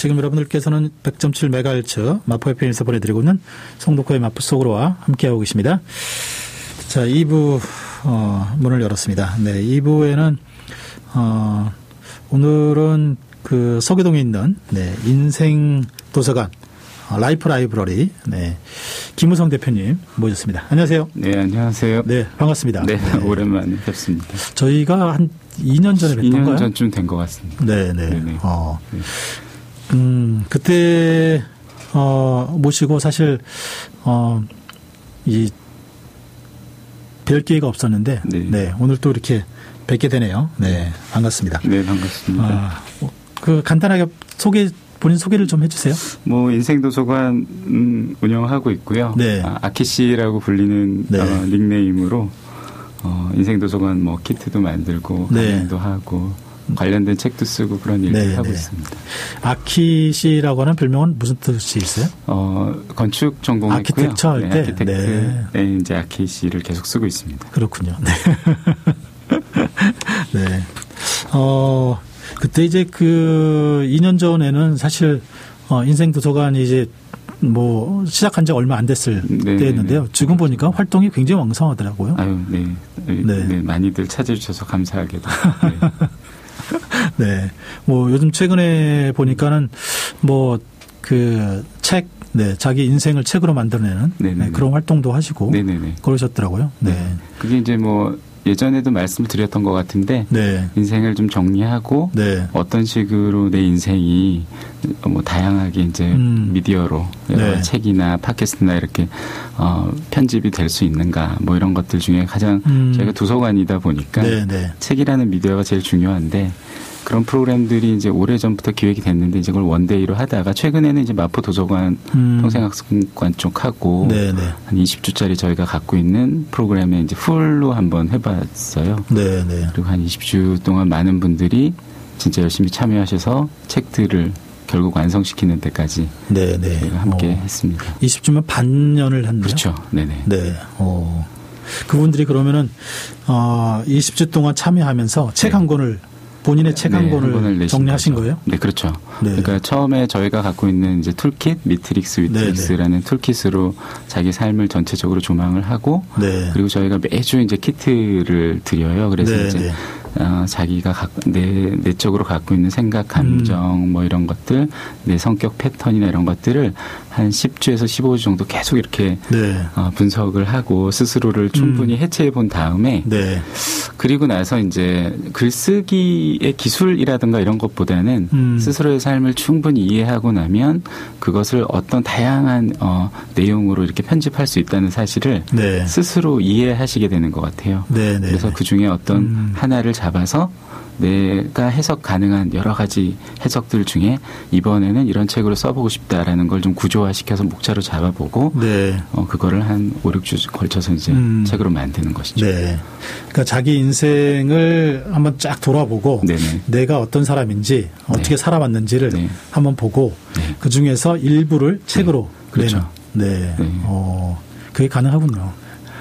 네, 지금 여러분들께서는 100.7MHz 마포 FM에서 보내드리고 있는 송도코의 마포 속으로와 함께하고 계십니다. 자, 2부, 어, 문을 열었습니다. 네, 2부에는, 어, 오늘은 그 서계동에 있는, 네, 인생 도서관, 어, Life Library, 네, 김우성 대표님 모셨습니다. 안녕하세요. 네, 안녕하세요. 네, 반갑습니다. 네, 오랜만에 뵙습니다. 저희가 한 2년 전에 뵀던가요? 2년 전쯤 된 것 같습니다. 네, 네. 네네. 어, 네. 음, 그때, 어, 모시고 사실, 어, 이, 뵐 기회가 없었는데, 네. 네. 오늘 또 이렇게 뵙게 되네요. 네, 반갑습니다. 네, 반갑습니다. 아, 어, 그 간단하게 소개, 본인 소개를 좀 해주세요. 뭐 인생도서관 음, 운영하고 있고요. 네. 아, 아키 씨라고 불리는 네. 어, 닉네임으로 어, 인생도서관 뭐 키트도 만들고 네. 강연도 하고 관련된 책도 쓰고 그런 일들 네, 하고 네. 있습니다. 아키 씨라고 하는 별명은 무슨 뜻이 있어요? 어, 건축 전공했고요. 아키텍처 할 때? 아키텍트에 이제 아키 씨를 계속 쓰고 있습니다. 그렇군요. 네. 네. 어, 그때 이제 그 2년 전에는 사실 어, 인생 도서관이 이제 뭐 시작한 지 얼마 안 됐을 네, 때였는데요. 네, 네. 지금 보니까 활동이 굉장히 왕성하더라고요. 아유, 네. 네. 네. 네, 많이들 찾아주셔서 감사하게도. 네. 네. 뭐 요즘 최근에 보니까는 뭐그 책, 네, 자기 인생을 책으로 만들어내는 네, 네, 네, 그런 활동도 하시고 네네네. 그러셨더라고요. 네. 그게 이제 뭐 예전에도 말씀을 드렸던 것 같은데 네. 인생을 좀 정리하고 네. 어떤 식으로 내 인생이 뭐 다양하게 이제 음. 미디어로 네. 책이나 팟캐스트나 이렇게 어 편집이 될 수 있는가 뭐 이런 것들 중에 가장 음. 저희가 도서관이다 보니까 네, 네. 책이라는 미디어가 제일 중요한데 그런 프로그램들이 이제 오래 전부터 기획이 됐는데 이제 그걸 one-day로 하다가 최근에는 이제 마포 도서관 음. 평생학습관 쪽 하고 네, 네. 한 20주짜리 저희가 갖고 있는 프로그램에 이제 full로 한번 해봤어요. 네, 네. 그리고 한 20주 동안 많은 분들이 진짜 열심히 참여하셔서 책들을 결국 완성시키는 데까지 네, 네. 함께 어. 했습니다. 20주면 반년을 했네요. 그렇죠. 네네. 네. 어. 그분들이 그러면은 어 20주 동안 참여하면서 책 네. 한 권을 본인의 책한 네, 권을 정리하신 거죠. 거예요? 네, 그렇죠. 네. 그러니까 처음에 저희가 갖고 있는 이제 toolkit, 미트릭스, 위트릭스라는 toolkit으로 자기 삶을 전체적으로 조망을 하고 네. 그리고 저희가 매주 이제 키트를 드려요. 그래서 네, 이제 네. 어, 자기가 각, 내 내적으로 갖고 있는 생각, 감정 음. 뭐 이런 것들, 내 성격 패턴이나 이런 것들을 한 10주에서 15주 정도 계속 이렇게 네. 어, 분석을 하고 스스로를 충분히 해체해 본 다음에 네. 그리고 나서 이제 글쓰기의 기술이라든가 이런 것보다는 음. 스스로의 삶을 충분히 이해하고 나면 그것을 어떤 다양한 어, 내용으로 이렇게 편집할 수 있다는 사실을 네. 스스로 이해하시게 되는 것 같아요. 네, 네. 그래서 그 중에 어떤 음. 하나를 잡아서 내가 해석 가능한 여러 가지 해석들 중에 이번에는 이런 책으로 써보고 싶다라는 걸 좀 구조화시켜서 목차로 잡아보고 네. 어, 그거를 한 5, 6주 걸쳐서 이제 음. 책으로 만드는 것이죠. 네. 그러니까 자기 인생을 한번 쫙 돌아보고 네네. 내가 어떤 사람인지 어떻게 살아왔는지를 네. 한번 보고 네. 그 중에서 일부를 책으로 그렇죠. 내는. 네. 네. 어, 그게 가능하군요.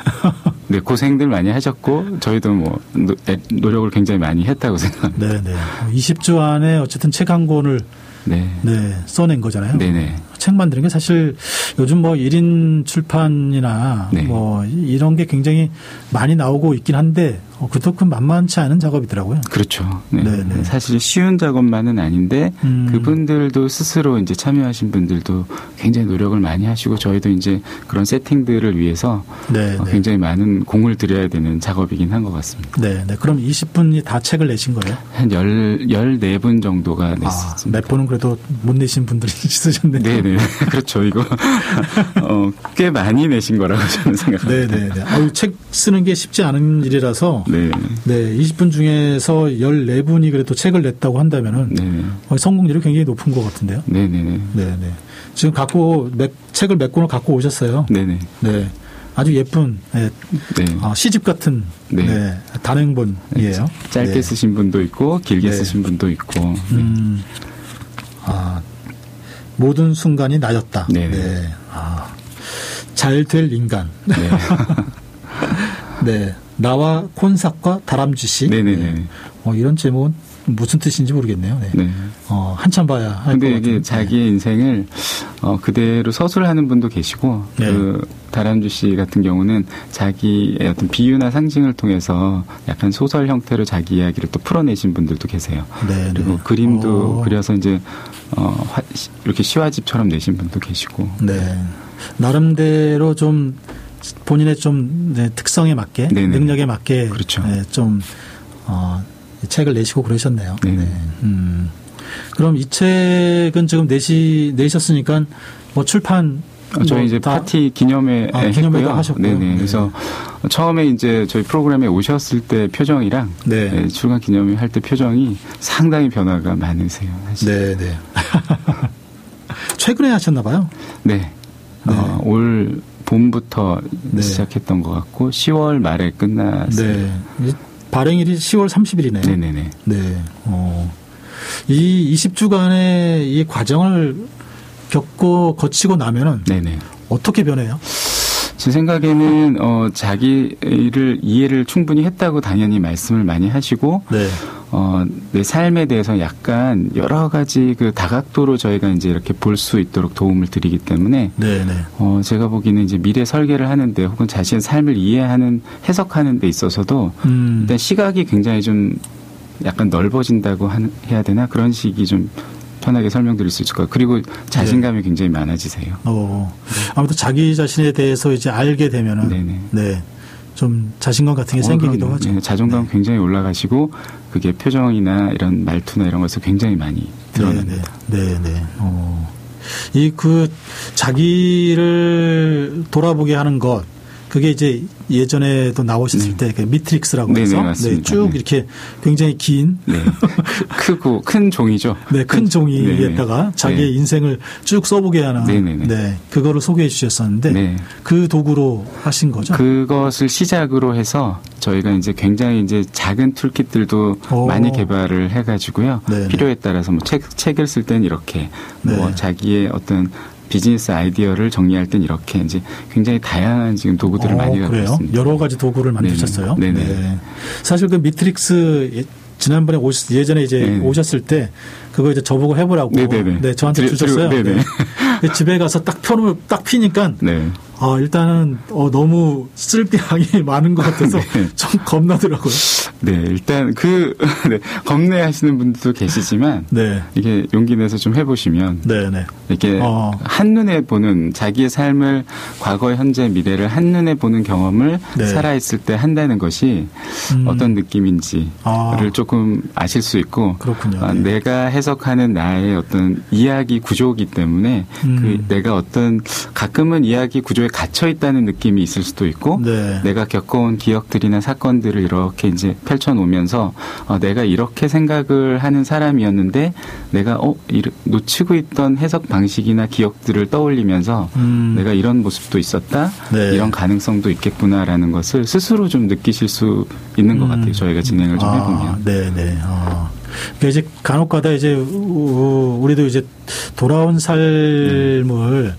네, 고생들 많이 하셨고 저희도 뭐 노, 노력을 굉장히 많이 했다고 생각합니다. 네, 네. 20주 안에 어쨌든 책 한 권을 네. 네, 써낸 거잖아요. 네 네. 책 만드는 게 사실 요즘 뭐 1인 출판이나 네. 뭐 이런 게 굉장히 많이 나오고 있긴 한데 어, 그렇게 만만치 않은 작업이더라고요. 그렇죠. 네. 네네. 사실 쉬운 작업만은 아닌데 음. 그분들도 스스로 이제 참여하신 분들도 굉장히 노력을 많이 하시고 저희도 이제 그런 세팅들을 위해서 네, 어, 네. 굉장히 많은 공을 들여야 되는 작업이긴 한 것 같습니다. 네, 네. 그럼 20분이 다 책을 내신 거예요? 한 열, 14분 정도가 아, 냈습니다. 몇 분은 그래도 못 내신 분들이 있으셨네요. 네 네. 그렇죠. 이거, 어, 꽤 많이 내신 거라고 저는 생각합니다. 네, 네, 네. 아유, 책 쓰는 게 쉽지 않은 일이라서 네. 네, 20분 중에서 14분이 그래도 책을 냈다고 한다면은 네네. 어, 성공률이 굉장히 높은 것 같은데요. 네 네 네. 네, 네. 지금 갖고 몇, 책을 몇 권을 갖고 오셨어요. 네 네. 네. 아주 예쁜 네, 네. 아, 시집 같은 네. 네. 단행본이에요. 짧게 네. 쓰신 분도 있고 길게 네. 쓰신 분도 있고 네. 음, 아, 모든 순간이 나였다. 네 네. 아, 잘 될 인간. 네. 네. 나와 콘삭과 다람쥐 씨. 네네네. 네. 어, 이런 제목은 무슨 뜻인지 모르겠네요. 네. 네. 어, 한참 봐야 할것 근데 같아요. 이게 자기의 인생을 어, 그대로 서술하는 분도 계시고 네. 그 다람쥐 씨 같은 경우는 자기의 어떤 비유나 상징을 통해서 약간 소설 형태로 자기 이야기를 또 풀어내신 분들도 계세요. 네, 그리고 네. 그림도 어. 그려서 이제 어, 화- 시- 이렇게 시화집처럼 내신 분도 계시고. 네. 나름대로 좀 본인의 좀 네, 특성에 맞게 네네. 능력에 맞게 그렇죠. 네, 좀 어, 이 책을 내시고 그러셨네요. 네네. 음. 그럼 이 책은 지금 내시 내셨으니까 뭐 출판 어, 저희 뭐 이제 다- 파티 기념회 아, 기념회도 했고요. 하셨고요. 네네. 네. 그래서 처음에 이제 저희 프로그램에 오셨을 때 표정이랑 네. 네, 출간 기념회 할 때 표정이 상당히 변화가 많으세요. 사실. 네, 네. 최근에 하셨나 봐요. 네. 어, 올 봄부터 네. 시작했던 것 같고 10월 말에 끝났어요. 발행일이 10월 30일이네요. 네네네. 네. 어. 이 20주간의 이 과정을 겪고 거치고 나면은 네네. 어떻게 변해요? 제 생각에는 어, 자기를 이해를 충분히 했다고 당연히 말씀을 많이 하시고 네. 어, 내 삶에 대해서 약간 여러 가지 그 다각도로 저희가 이제 이렇게 볼 수 있도록 도움을 드리기 때문에 네, 네. 어, 제가 보기에는 이제 미래 설계를 하는데 혹은 자신의 삶을 이해하는 해석하는 데 있어서도 음. 일단 시각이 굉장히 좀 약간 넓어진다고 한- 해야 되나 그런 식이 좀 편하게 설명드릴 수 있을 것 같아요. 그리고 자신감이 굉장히 많아지세요. 어. 아무튼 자기 자신에 대해서 이제 알게 되면은 네네. 네. 좀 자신감 같은 게 어, 생기기도 그럼요. 하죠. 네, 자존감 굉장히 올라가시고 그게 표정이나 이런 말투나 이런 것을 굉장히 많이 드러냅니다. 네, 네, 네. 어. 이 그 자기를 돌아보게 하는 것 그게 이제 예전에도 나오셨을 때그 미트릭스라고 네, 해서 네, 맞습니다. 쭉 네. 이렇게 굉장히 긴 네. 크- 크고 큰 종이죠. 네, 큰 종이에다가 네. 자기의 네. 인생을 쭉 써보게 하는 네네네. 네, 그거를 소개해 주셨었는데 네. 그 도구로 하신 거죠. 그것을 시작으로 해서 저희가 이제 굉장히 이제 작은 toolkit들도 오. 많이 개발을 해가지고요. 네네. 필요에 따라서 뭐 책, 책을 쓸 땐 이렇게 뭐 네. 자기의 어떤 비즈니스 아이디어를 정리할 땐 이렇게 이제 굉장히 다양한 지금 도구들을 어, 많이 갖고? 있습니다. 여러 가지 도구를. 만드셨어요. 네네. 네. 사실 그 미트릭스 예- 지난번에 오셨, 예전에 이제. 오셨을 때 그거 이제 저보고 해보라고 네네네. 네, 저한테 드리- 주셨어요. 드리고- 네네. 네. 근데 집에 가서 딱 펴놓으면 딱 피니까 네. 아, 일단은 어, 너무 쓸데량이 많은 것 같아서 네. 좀 겁나더라고요. 네, 일단 그 네, 겁내하시는 분들도 계시지만 네. 이게 용기 내서 좀 해보시면 네, 네. 이렇게 어. 한 눈에 보는 자기의 삶을 과거, 현재, 미래를 한 눈에 보는 경험을 네. 살아 있을 때 한다는 것이 음. 어떤 느낌인지를 아. 조금 아실 수 있고 그렇군요. 아, 네. 내가 해 석하는 나의 어떤 이야기 구조이기 때문에 음. 그 내가 어떤 가끔은 이야기 구조에 갇혀 있다는 느낌이 있을 수도 있고 네. 내가 겪어온 기억들이나 사건들을 이렇게 이제 펼쳐 놓으면서 어, 내가 이렇게 생각을 하는 사람이었는데 내가 어 이르- 놓치고 있던 해석 방식이나 기억들을 떠올리면서 음. 내가 이런 모습도 있었다 네. 이런 가능성도 있겠구나라는 것을 스스로 좀 느끼실 수 있는 것 음. 같아요 저희가 진행을 좀 아, 해보면 네, 네. 아. 그러니까 이제 간혹가다 이제 우- 우리도 이제 돌아온 삶을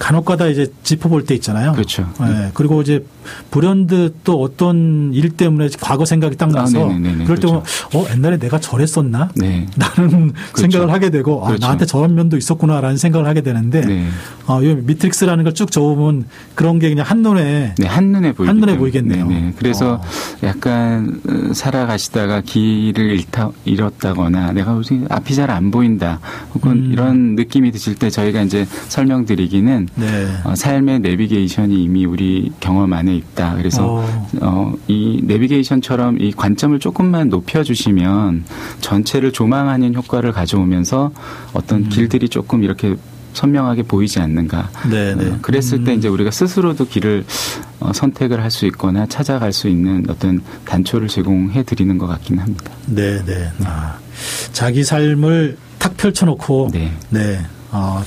간혹가다 이제 짚어볼 때 있잖아요. 그렇죠. 네. 그리고 이제 불현듯 또 어떤 일 때문에 과거 생각이 딱 아, 나서 네네네네. 그럴 때 그렇죠. 보면 어 옛날에 내가 저랬었나? 네. 라는 생각을 하게 되고 아, 그렇죠. 나한테 저런 면도 있었구나라는 생각을 하게 되는데 네. 어, 이 미트릭스라는 걸 쭉 적으면 그런 게 그냥 한눈에 네, 한눈에 보이기 한눈에. 보이겠네요. 네, 네. 그래서 어. 약간 어, 살아가시다가 길을 잃다, 잃었다거나 내가 무슨 앞이 잘 안 보인다 혹은 음. 이런 느낌이 드실 때 저희가 이제 설명드리기는 네. 어, 삶의 내비게이션이 이미 우리 경험 안에 있다. 그래서 어. 어, 이 내비게이션처럼 이 관점을 조금만 높여주시면 전체를 조망하는 효과를 가져오면서 어떤 음. 길들이 조금 이렇게 선명하게 보이지 않는가. 네, 네. 어, 그랬을 때 음. 이제 우리가 스스로도 길을 어, 선택을 할 수 있거나 찾아갈 수 있는 어떤 단초를 제공해 드리는 것 같긴 합니다. 네, 네. 아, 자기 삶을 탁 펼쳐놓고 네. 네. 어,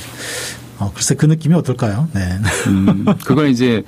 어, 글쎄 그 느낌이 어떨까요? 네. 음, 그걸 이제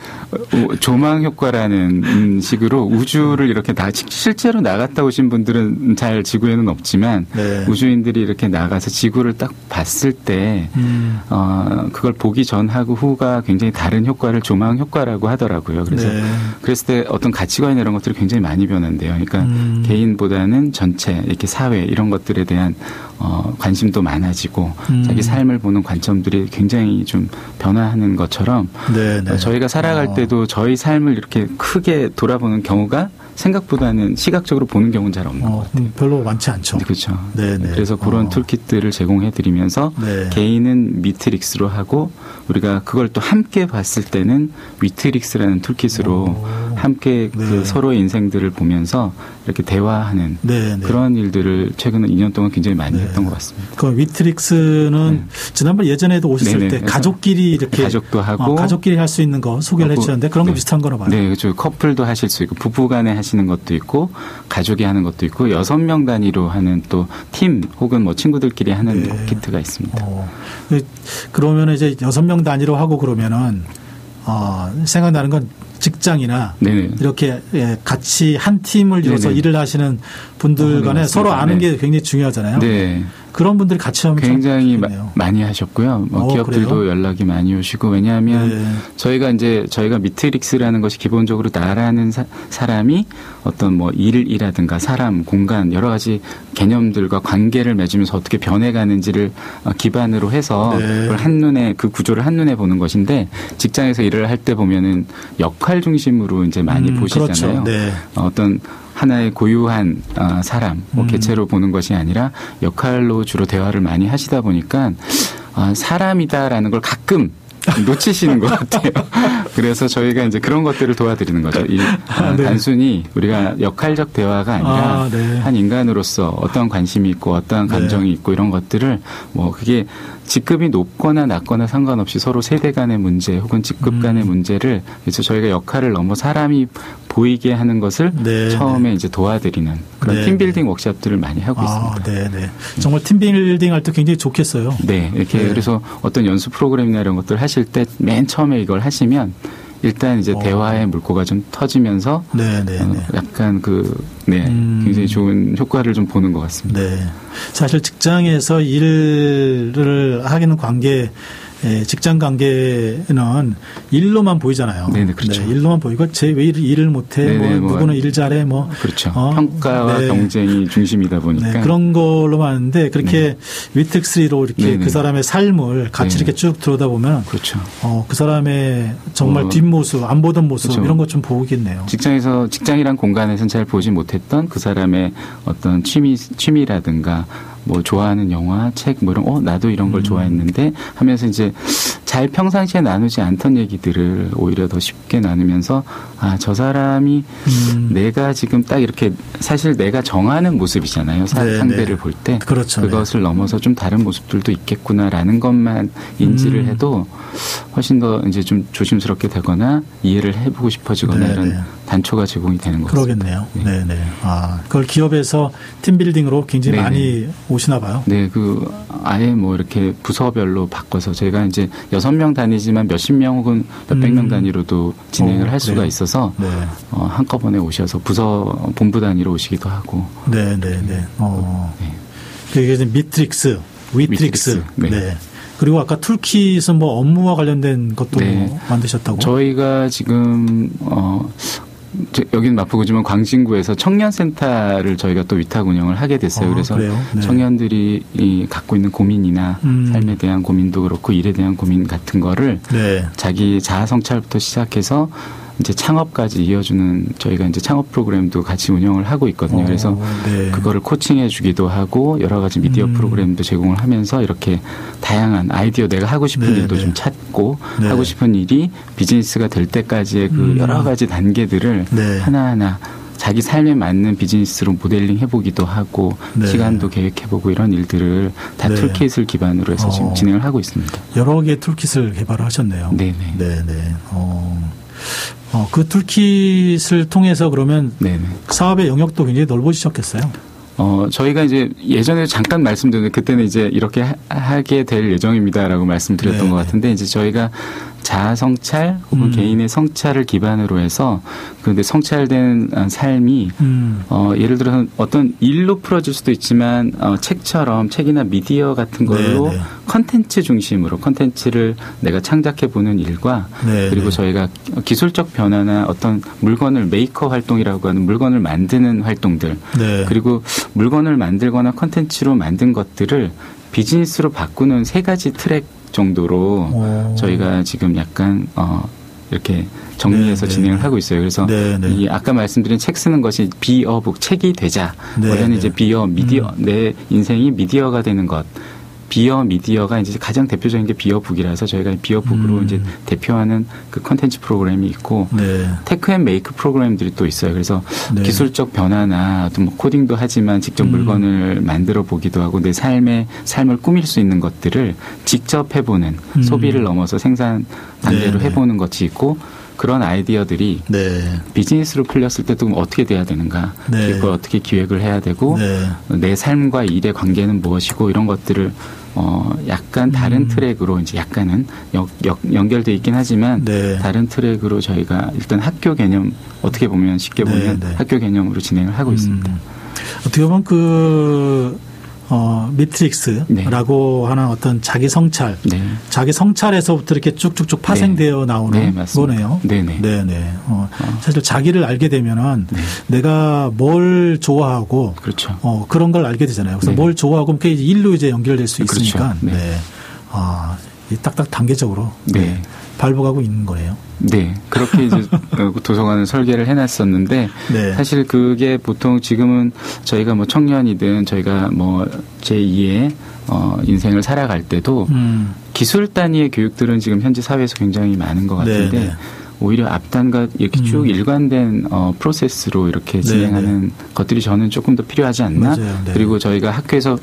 조망 효과라는 식으로 우주를 이렇게 나 실제로 나갔다 오신 분들은 잘 지구에는 없지만 네. 우주인들이 이렇게 나가서 지구를 딱 봤을 때 음. 어, 그걸 보기 전하고 후가 굉장히 다른 효과를 조망 효과라고 하더라고요. 그래서 네. 그랬을 때 어떤 가치관 이런 것들이 굉장히 많이 변한대요. 그러니까 음. 개인보다는 전체 이렇게 사회 이런 것들에 대한 어, 관심도 많아지고 음. 자기 삶을 보는 관점들이 굉장히 좀 변화하는 것처럼 네, 네. 저희가 살아갈 어. 때도 저희 삶을 이렇게 크게 돌아보는 경우가 생각보다는 시각적으로 보는 경우는 잘 없는 어, 것 같아요. 별로 많지 않죠. 그렇죠. 네네. 그래서 그런 어. 툴킷들을 제공해드리면서 네. 개인은 미트릭스로 하고 우리가 그걸 또 함께 봤을 때는 위트릭스라는 toolkit으로 오. 함께 그 네. 그 서로의 인생들을 보면서 이렇게 대화하는 네 네. 그런 일들을 최근 2년 동안 굉장히 많이 네. 했던 것 같습니다. 그 위트릭스는 네. 지난번 예전에도 오셨을 네네. 때 가족끼리 이렇게 가족도 하고 어, 가족끼리 할 수 있는 거 소개를 해주셨는데 그런 거 네. 비슷한 거로 봐요. 네, 그렇죠. 커플도 하실 수 있고 부부간에 하시는 것도 있고 가족이 하는 것도 있고 여섯 명 단위로 하는 또 팀 혹은 뭐 친구들끼리 하는 네. 키트가 있습니다. 어. 그, 그러면 이제 여섯 명 단위로 하고 그러면은 어, 생각나는 건 직장이나 네네. 이렇게 예, 같이 한 팀을 이뤄서. 일을 하시는 분들 어, 간에 어, 서로 아는 네. 게 굉장히 중요하잖아요. 네. 그런 분들이 같이 하면 굉장히 마, 많이 하셨고요. 뭐 어, 기업들도 그래요? 연락이 많이 오시고 왜냐하면 네. 저희가 이제 저희가 미트릭스라는 것이 기본적으로 나라는 사, 람이 어떤 뭐 일이라든가 사람, 공간 여러 가지 개념들과 관계를 맺으면서 어떻게 변해가는지를 어, 기반으로 해서 네. 그걸 한눈에 그 구조를 한 눈에 보는 것인데 직장에서 일을 할 때 보면은 역할 중심으로 이제 많이 음, 보시잖아요. 그렇죠. 네. 어떤 하나의 고유한 어, 사람, 뭐 음. 개체로 보는 것이 아니라 역할로 주로 대화를 많이 하시다 보니까 어, 사람이다라는 걸 가끔 놓치시는 것 같아요. 그래서 저희가 이제 그런 것들을 도와드리는 거죠. 이, 아, 네. 단순히 우리가 역할적 대화가 아니라 아, 네. 한 인간으로서 어떤 관심이 있고 어떤 감정이 네. 있고 이런 것들을 뭐 그게 직급이 높거나 낮거나 상관없이 서로 세대 간의 문제 혹은 직급 간의 음. 문제를 그래서 저희가 역할을 넘어 사람이 보이게 하는 것을 네, 처음에 네. 이제 도와드리는 그런 네, 팀빌딩 네. 워크샵들을 많이 하고 아, 있습니다. 네, 네. 정말 팀빌딩 할 때 굉장히 좋겠어요. 네, 이렇게 네. 그래서 어떤 연수 프로그램이나 이런 것들 하실 때 맨 처음에 이걸 하시면 일단 이제 오. 어. 대화의 물꼬가 좀 터지면서 네, 네, 어, 네. 약간 그 네, 음. 굉장히 좋은 효과를 좀 보는 것 같습니다. 네. 사실 직장에서 일을 하기는 관계 예, 직장 관계는 일로만 보이잖아요. 네네, 그렇죠. 네, 일로만 보이고 제 왜 일을 못해, 네네, 뭐, 뭐, 누구는 일 잘해, 뭐 그렇죠. 어, 평가와 네. 경쟁이 중심이다 보니까 네, 그런 걸로만 하는데 그렇게 네. 위특스리로 이렇게 네네. 그 사람의 삶을 같이 이렇게 쭉 들여다 보면 그렇죠. 어, 그 사람의 정말 어, 뒷모습, 안 보던 모습 그렇죠. 이런 것 좀 보겠네요. 직장에서 직장이란 공간에서는 잘 보지 못 했던 그 사람의 어떤 취미 취미라든가 뭐 좋아하는 영화, 책, 뭐 이런, 어, 나도 이런 걸 음. 좋아했는데 하면서 이제 잘 평상시에 나누지 않던 얘기들을 오히려 더 쉽게 나누면서 아, 저 사람이 음. 내가 지금 딱 이렇게 사실 내가 정하는 모습이잖아요. 사, 네, 상대를 네. 볼때 그렇죠, 그것을 네. 넘어서 좀 다른 모습들도 있겠구나라는 것만 인지를 음. 해도 훨씬 더 이제 좀 조심스럽게 되거나 이해를 해보고 싶어지거나 네, 이런 네. 단초가 제공이 되는 거죠. 그러겠네요. 네. 네, 아, 그걸 기업에서 팀 빌딩으로 굉장히 많이 오시나 봐요. 네, 그 아예 뭐 이렇게 부서별로 바꿔서 제가 이제 여섯 명 다니지만 몇십 명 혹은 몇백 음. 명 단위로도 진행을 어, 할 수가 있어서 네. 어, 한꺼번에 오셔서 부서 본부 단위로 오시기도 하고. 네, 네, 네. 어. 네. 그게 미트릭스, 위트릭스. 네. 네. 그리고 아까 toolkit은 뭐 업무와 관련된 것도 네. 만드셨다고? 저희가 지금 어 여기는 마포구지만 광진구에서 청년센터를 저희가 또 위탁 운영을 하게 됐어요. 아, 그래서 네. 청년들이 이 갖고 있는 고민이나 음. 삶에 대한 고민도 그렇고 일에 대한 고민 같은 거를 네. 자기 자아 성찰부터 시작해서 이제 창업까지 이어주는 저희가 이제 창업 프로그램도 같이 운영을 하고 있거든요. 오, 그래서 네. 그거를 코칭해 주기도 하고 여러 가지 미디어 음. 프로그램도 제공을 하면서 이렇게 다양한 아이디어 내가 하고 싶은 네, 일도 네. 좀 찾고 네. 하고 싶은 일이 비즈니스가 될 때까지의 그 음. 여러 가지 단계들을 네. 하나하나 자기 삶에 맞는 비즈니스로 모델링 해보기도 하고 네. 시간도 계획해보고 이런 일들을 다 네. toolkit을 기반으로 해서 어. 지금 진행을 하고 있습니다. 여러 개의 toolkit을 개발하셨네요. 네네. 네네. 어. 어, 그 toolkit을 통해서 그러면 네네. 사업의 영역도 굉장히 넓어지셨겠어요? 어, 저희가 이제 예전에 잠깐 말씀드렸는데 그때는 이제 이렇게 하, 게될 예정입니다라고 말씀드렸던 네. 것 같은데 이제 저희가 자아 성찰 혹은 음. 개인의 성찰을 기반으로 해서 그런데 성찰된 삶이 음. 어, 예를 들어서 어떤 일로 풀어질 수도 있지만 어, 책처럼 책이나 미디어 같은 걸로 네네. 네. 컨텐츠 중심으로 컨텐츠를 내가 창작해 보는 일과 네네. 그리고 네. 저희가 기술적 변화나 어떤 물건을 메이커 활동이라고 하는 물건을 만드는 활동들 네. 그리고 물건을 만들거나 컨텐츠로 만든 것들을 비즈니스로 바꾸는 세 가지 트랙 정도로 오. 저희가 지금 약간 어 이렇게 정리해서 네, 네. 진행을 하고 있어요. 그래서 네, 네. 이 아까 말씀드린 책 쓰는 것이 Be a Book 책이 되자. 네, 원래는 네. 이제 Be a Media 음. 내 인생이 미디어가 되는 것. Be a Media가 이제 가장 대표적인 게 Be a Book이라서 저희가 Be a Book으로 음. 이제 대표하는 그 컨텐츠 프로그램이 있고 네. Tech and Make 프로그램들이 또 있어요. 그래서 네. 기술적 변화나 또뭐 코딩도 하지만 직접 음. 물건을 만들어 보기도 하고 내 삶의 삶을 꾸밀 수 있는 것들을 직접 해보는 음. 소비를 넘어서 생산 단계로 네, 네. 해보는 것이 있고 그런 아이디어들이 네. 비즈니스로 풀렸을 때도 어떻게 돼야 되는가, 네. 그걸 어떻게 기획을 해야 되고 네. 내 삶과 일의 관계는 무엇이고 이런 것들을 어 약간 다른 음. 트랙으로 이제 약간은 역, 역, 연결돼 있긴 하지만 네. 다른 트랙으로 저희가 일단 학교 개념 어떻게 보면 쉽게 네, 보면 네. 학교 개념으로 진행을 하고 음. 있습니다. 어떻게 보면 그 어, 미트릭스라고 네. 하는 어떤 자기 성찰, 네. 자기 성찰에서부터 이렇게 쭉쭉쭉 파생되어 네. 나오는 네, 거네요. 네네. 네네. 어, 어. 사실 자기를 알게 되면은 네. 내가 뭘 좋아하고 그렇죠. 어, 그런 걸 알게 되잖아요. 그래서 네. 뭘 좋아하고 그게 일로 이제 연결될 수 그렇죠. 있으니까. 그렇죠. 네. 아, 딱딱 단계적으로 네. 발복하고 있는 거예요. 네, 그렇게 이제 도서관을 설계를 해놨었는데 네. 사실 그게 보통 지금은 저희가 뭐 청년이든 저희가 뭐 제2의 어, 인생을 살아갈 때도 음. 기술 단위의 교육들은 지금 현재 사회에서 굉장히 많은 것 같은데 네, 네. 오히려 앞단과 이렇게 쭉 음. 일관된 어, 프로세스로 이렇게 네, 진행하는 네. 것들이 저는 조금 더 필요하지 않나. 네. 그리고 저희가 학교에서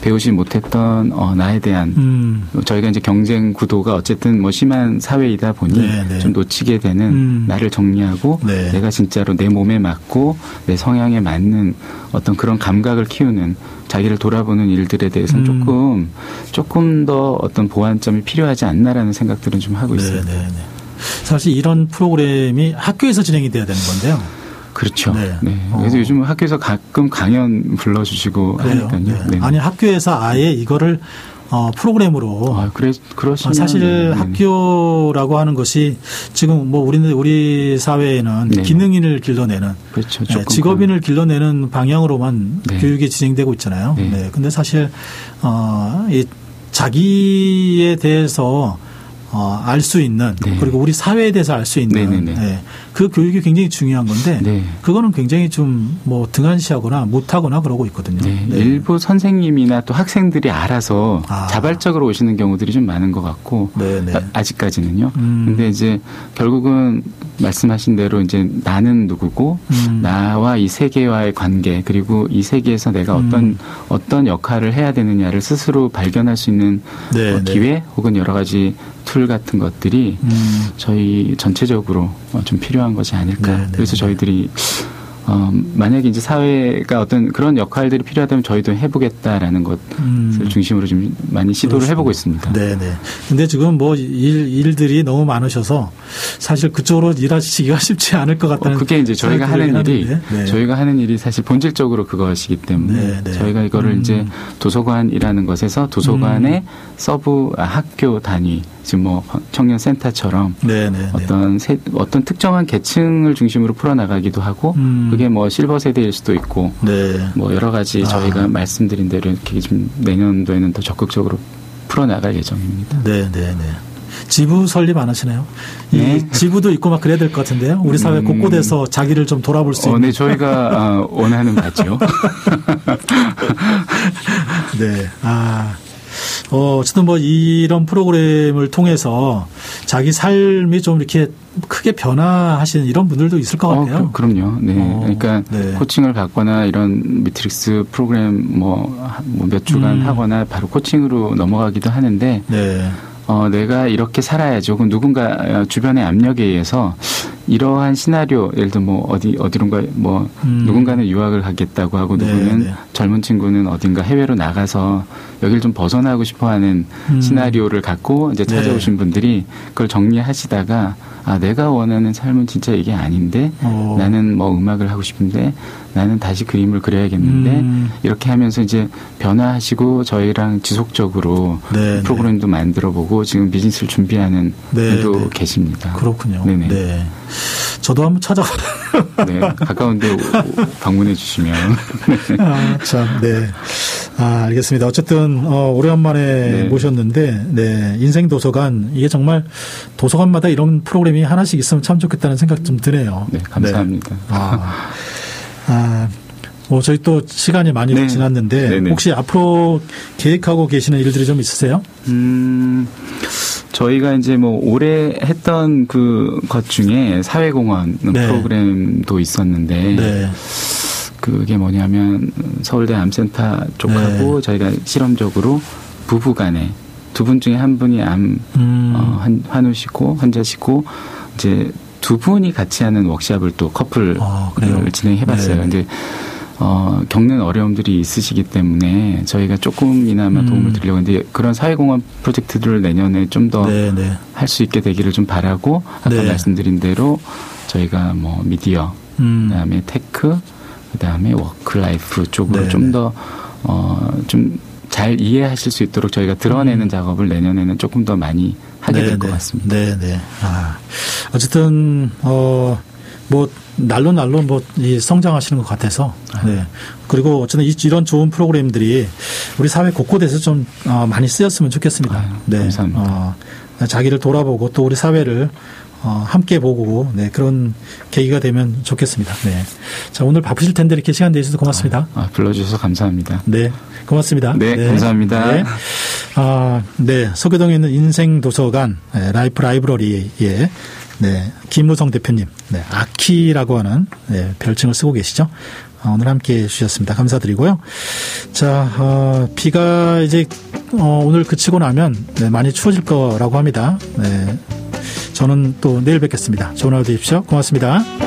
배우지 못했던 어, 나에 대한 음. 저희가 이제 경쟁 구도가 어쨌든 뭐 심한 사회이다 보니 네, 네. 좀 놓치게 되는 음. 나를 정리하고 네. 내가 진짜로 내 몸에 맞고 내 성향에 맞는 어떤 그런 감각을 키우는 자기를 돌아보는 일들에 대해서는 음. 조금 조금 더 어떤 보완점이 필요하지 않나라는 생각들은 좀 하고 있습니다. 사실 이런 프로그램이 학교에서 진행이 돼야 되는 건데요. 그렇죠. 네. 네. 그래서 어. 요즘 학교에서 가끔 강연 불러주시고 그래요? 하니까요. 네. 아니 학교에서 아예 이거를 어, 프로그램으로. 아, 그래, 그러시면. 사실 네. 학교라고 하는 것이 지금 뭐 우리는 우리 사회에는 네. 기능인을 길러내는. 그렇죠. 네, 직업인을 길러내는 방향으로만 네. 교육이 진행되고 있잖아요. 네. 네. 근데 사실, 어, 이 자기에 대해서 어, 알 수 있는 네. 그리고 우리 사회에 대해서 알 수 있는 네, 그 교육이 굉장히 중요한 건데 네. 그거는 굉장히 좀 뭐 등한시하거나 못하거나 그러고 있거든요. 네. 네. 일부 선생님이나 또 학생들이 알아서 아. 자발적으로 오시는 경우들이 좀 많은 것 같고 네, 네. 아직까지는요. 음. 근데 이제 결국은 말씀하신 대로 이제 나는 누구고 음. 나와 이 세계와의 관계 그리고 이 세계에서 내가 음. 어떤 어떤 역할을 해야 되느냐를 스스로 발견할 수 있는 네, 어, 기회 혹은 여러 가지 툴 같은 것들이 음. 저희 전체적으로 좀 필요한 것이 아닐까. 네네. 네, 그래서 네. 저희들이 어, 만약에 이제 사회가 어떤 그런 역할들이 필요하다면 저희도 해보겠다라는 것을 음. 중심으로 좀 많이 시도를 그렇습니다. 해보고 있습니다. 네네. 근데 지금 뭐 일, 일들이 너무 많으셔서 사실 그쪽으로 일하시기가 쉽지 않을 것 같다는. 어, 그게 이제 저희가 하는 일이 네. 저희가 하는 일이 사실 본질적으로 그것이기 때문에 네네. 저희가 이거를 음. 이제 도서관이라는 것에서 도서관의 음. 서브 아, 학교 단위 지금 뭐 청년 센터처럼 네네 어떤 세, 어떤 특정한 계층을 중심으로 풀어나가기도 하고 음. 그게 뭐 실버 세대일 수도 있고 네. 뭐 여러 가지 아. 저희가 말씀드린 대로 이렇게 좀 내년도에는 더 적극적으로 풀어나갈 예정입니다. 네, 네, 네. 지부 설립 안 하시나요? 네. 이 지부도 있고 막 그래야 될 것 같은데요. 우리 사회 음. 곳곳에서 자기를 좀 돌아볼 수 어, 있는. 네, 저희가 어, 원하는 바죠. 네. 아. 어, 어쨌든 뭐 이런 프로그램을 통해서 자기 삶이 좀 이렇게 크게 변화하시는 이런 분들도 있을 것 어, 같아요. 어, 그, 럼요 네. 어, 그러니까 네. 코칭을 받거나 이런 미트릭스 프로그램 뭐몇 뭐 주간 음. 하거나 바로 코칭으로 넘어가기도 하는데 네. 어, 내가 이렇게 살아야죠. 그 누군가 어, 주변의 압력에 의해서 이러한 시나리오 예를 들어 뭐 어디 어디론가 뭐 음. 누군가는 유학을 가겠다고 하고 네, 누구는 네. 젊은 친구는 어딘가 해외로 나가서 여길 좀 벗어나고 싶어하는 음. 시나리오를 갖고 이제 네. 찾아오신 분들이 그걸 정리하시다가 아 내가 원하는 삶은 진짜 이게 아닌데 어. 나는 뭐 음악을 하고 싶은데 나는 다시 그림을 그려야겠는데 음. 이렇게 하면서 이제 변화하시고 저희랑 지속적으로 네, 프로그램도 만들어보고 지금 비즈니스를 준비하는 네, 분도 네. 계십니다. 그렇군요. 네네. 네. 저도 한번 찾아가. 네, 가까운데 방문해 주시면 아, 참, 네. 아, 알겠습니다. 어쨌든, 어, 오래간만에 네. 모셨는데, 네. 인생 도서관, 이게 정말 도서관마다 이런 프로그램이 하나씩 있으면 참 좋겠다는 생각 좀 드네요. 네 감사합니다. 아, 아, 뭐, 저희 또 시간이 많이 네. 지났는데, 네네. 혹시 앞으로 계획하고 계시는 일들이 좀 있으세요? 음, 저희가 이제 뭐 올해 했던 그 것 중에 사회공헌 네. 프로그램도 있었는데 네. 그게 뭐냐면 서울대 암센터 쪽하고 네. 저희가 실험적으로 부부간에 두 분 중에 한 분이 암 음, 어, 한, 환우시고 환자시고 이제 두 분이 같이 하는 워크샵을 또 커플을 아, 그래요? 진행해봤어요. 네. 근데 어, 겪는 어려움들이 있으시기 때문에 저희가 조금이나마 음. 도움을 드리려고 했는데 그런 사회공헌 프로젝트들을 내년에 좀 더 할수 네, 네. 있게 되기를 좀 바라고 아까 네. 말씀드린 대로 저희가 뭐 미디어 음, 그다음에 tech 그다음에 work life 쪽으로 네, 네. 좀더 어, 좀 잘 이해하실 수 있도록 저희가 드러내는 음. 작업을 내년에는 조금 더 많이 하게 될것 네, 같습니다. 네, 네. 아, 어쨌든 어, 뭐 날로 날로 뭐 이 성장하시는 것 같아서. 네. 그리고 어쨌든 이- 이런 좋은 프로그램들이 우리 사회 곳곳에서 좀 어, 많이 쓰였으면 좋겠습니다. 아유, 네. 감사합니다. 어, 자기를 돌아보고 또 우리 사회를 어, 함께 보고 네, 그런 계기가 되면 좋겠습니다. 네. 자, 오늘 바쁘실 텐데 이렇게 시간 내주셔서 고맙습니다. 아, 불러주셔서 감사합니다. 네, 고맙습니다. 네, 감사합니다. 네. 아, 네, 서교동에 있는 인생 도서관 네, 라이프 라이브러리에 네, 김무성 대표님, 네, 아키라고 하는 네, 별칭을 쓰고 계시죠. 아, 오늘 함께 해주셨습니다. 감사드리고요. 자, 어, 비가 이제 어, 오늘 그치고 나면 네, 많이 추워질 거라고 합니다. 네, 저는 또 내일 뵙겠습니다. 좋은 하루 되십시오. 고맙습니다.